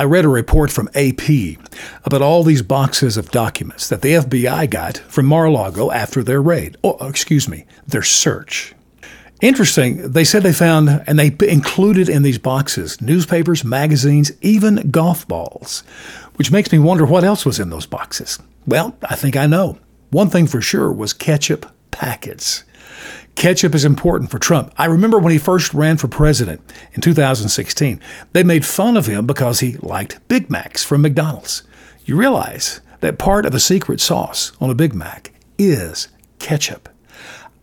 I read a report from AP about all these boxes of documents that the FBI got from Mar-a-Lago after their raid. Oh, excuse me, their search. Interesting, they said they found and they included in these boxes newspapers, magazines, even golf balls, which makes me wonder what else was in those boxes. Well, I think I know. One thing for sure was ketchup packets. Ketchup is important for Trump. I remember when he first ran for president in 2016, they made fun of him because he liked Big Macs from McDonald's. You realize that part of the secret sauce on a Big Mac is ketchup.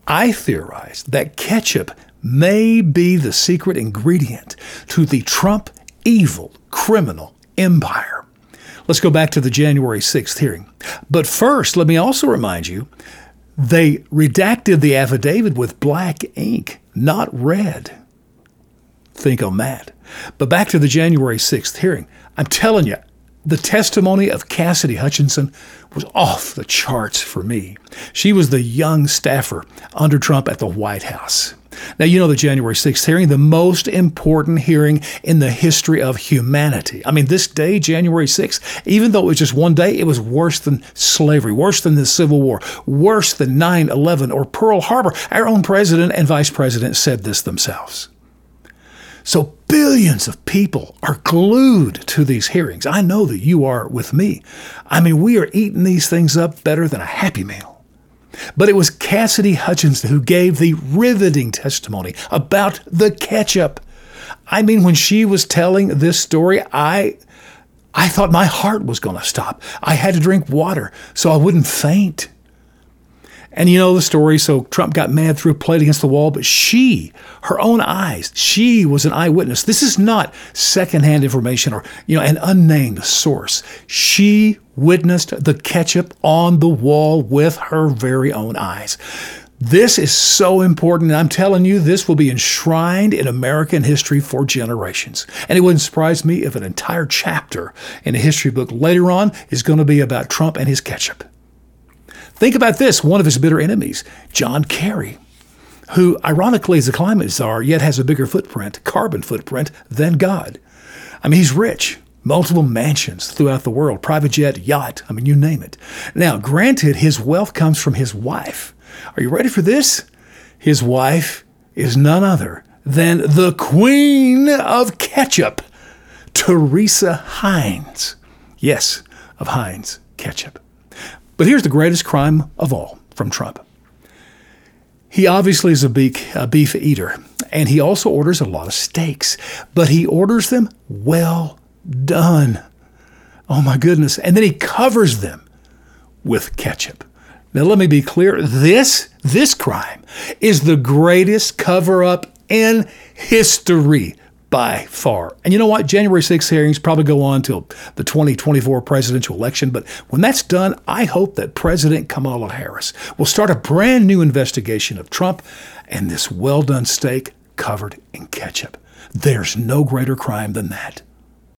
I theorize that ketchup may be the secret ingredient to the Trump evil criminal empire. Let's go back to the January 6th hearing. But first, let me also remind you they redacted the affidavit with black ink, not red. Think on that. But back to the January 6th hearing. I'm telling you, the testimony of Cassidy Hutchinson was off the charts for me. She was the young staffer under Trump at the White House. Now, you know the January 6th hearing, the most important hearing in the history of humanity. I mean, this day, January 6th, even though it was just one day, it was worse than slavery, worse than the Civil War, worse than 9 11 or Pearl Harbor. Our own president and vice president said this themselves. So billions of people are glued to these hearings. I know that you are with me. I mean, we are eating these things up better than a Happy Meal. But it was Cassidy Hutchinson who gave the riveting testimony about the ketchup. I mean, when she was telling this story, I I thought my heart was going to stop. I had to drink water so I wouldn't faint. And you know the story. So Trump got mad, threw a plate against the wall, but she, her own eyes, she was an eyewitness. This is not secondhand information or you know an unnamed source. She witnessed the ketchup on the wall with her very own eyes. This is so important, and I'm telling you, this will be enshrined in American history for generations. And it wouldn't surprise me if an entire chapter in a history book later on is going to be about Trump and his ketchup. Think about this one of his bitter enemies, John Kerry, who ironically is a climate czar, yet has a bigger footprint, carbon footprint, than God. I mean, he's rich, multiple mansions throughout the world, private jet, yacht, I mean, you name it. Now, granted, his wealth comes from his wife. Are you ready for this? His wife is none other than the queen of ketchup, Teresa Heinz. Yes, of Heinz ketchup. But here's the greatest crime of all from Trump. He obviously is a beef, a beef eater, and he also orders a lot of steaks, but he orders them well done. Oh my goodness. And then he covers them with ketchup. Now let me be clear, this this crime is the greatest cover up in history by far. And you know what? January 6 hearings probably go on till the 2024 presidential election. But when that's done, I hope that President Kamala Harris will start a brand new investigation of Trump and this well done steak covered in ketchup. There's no greater crime than that.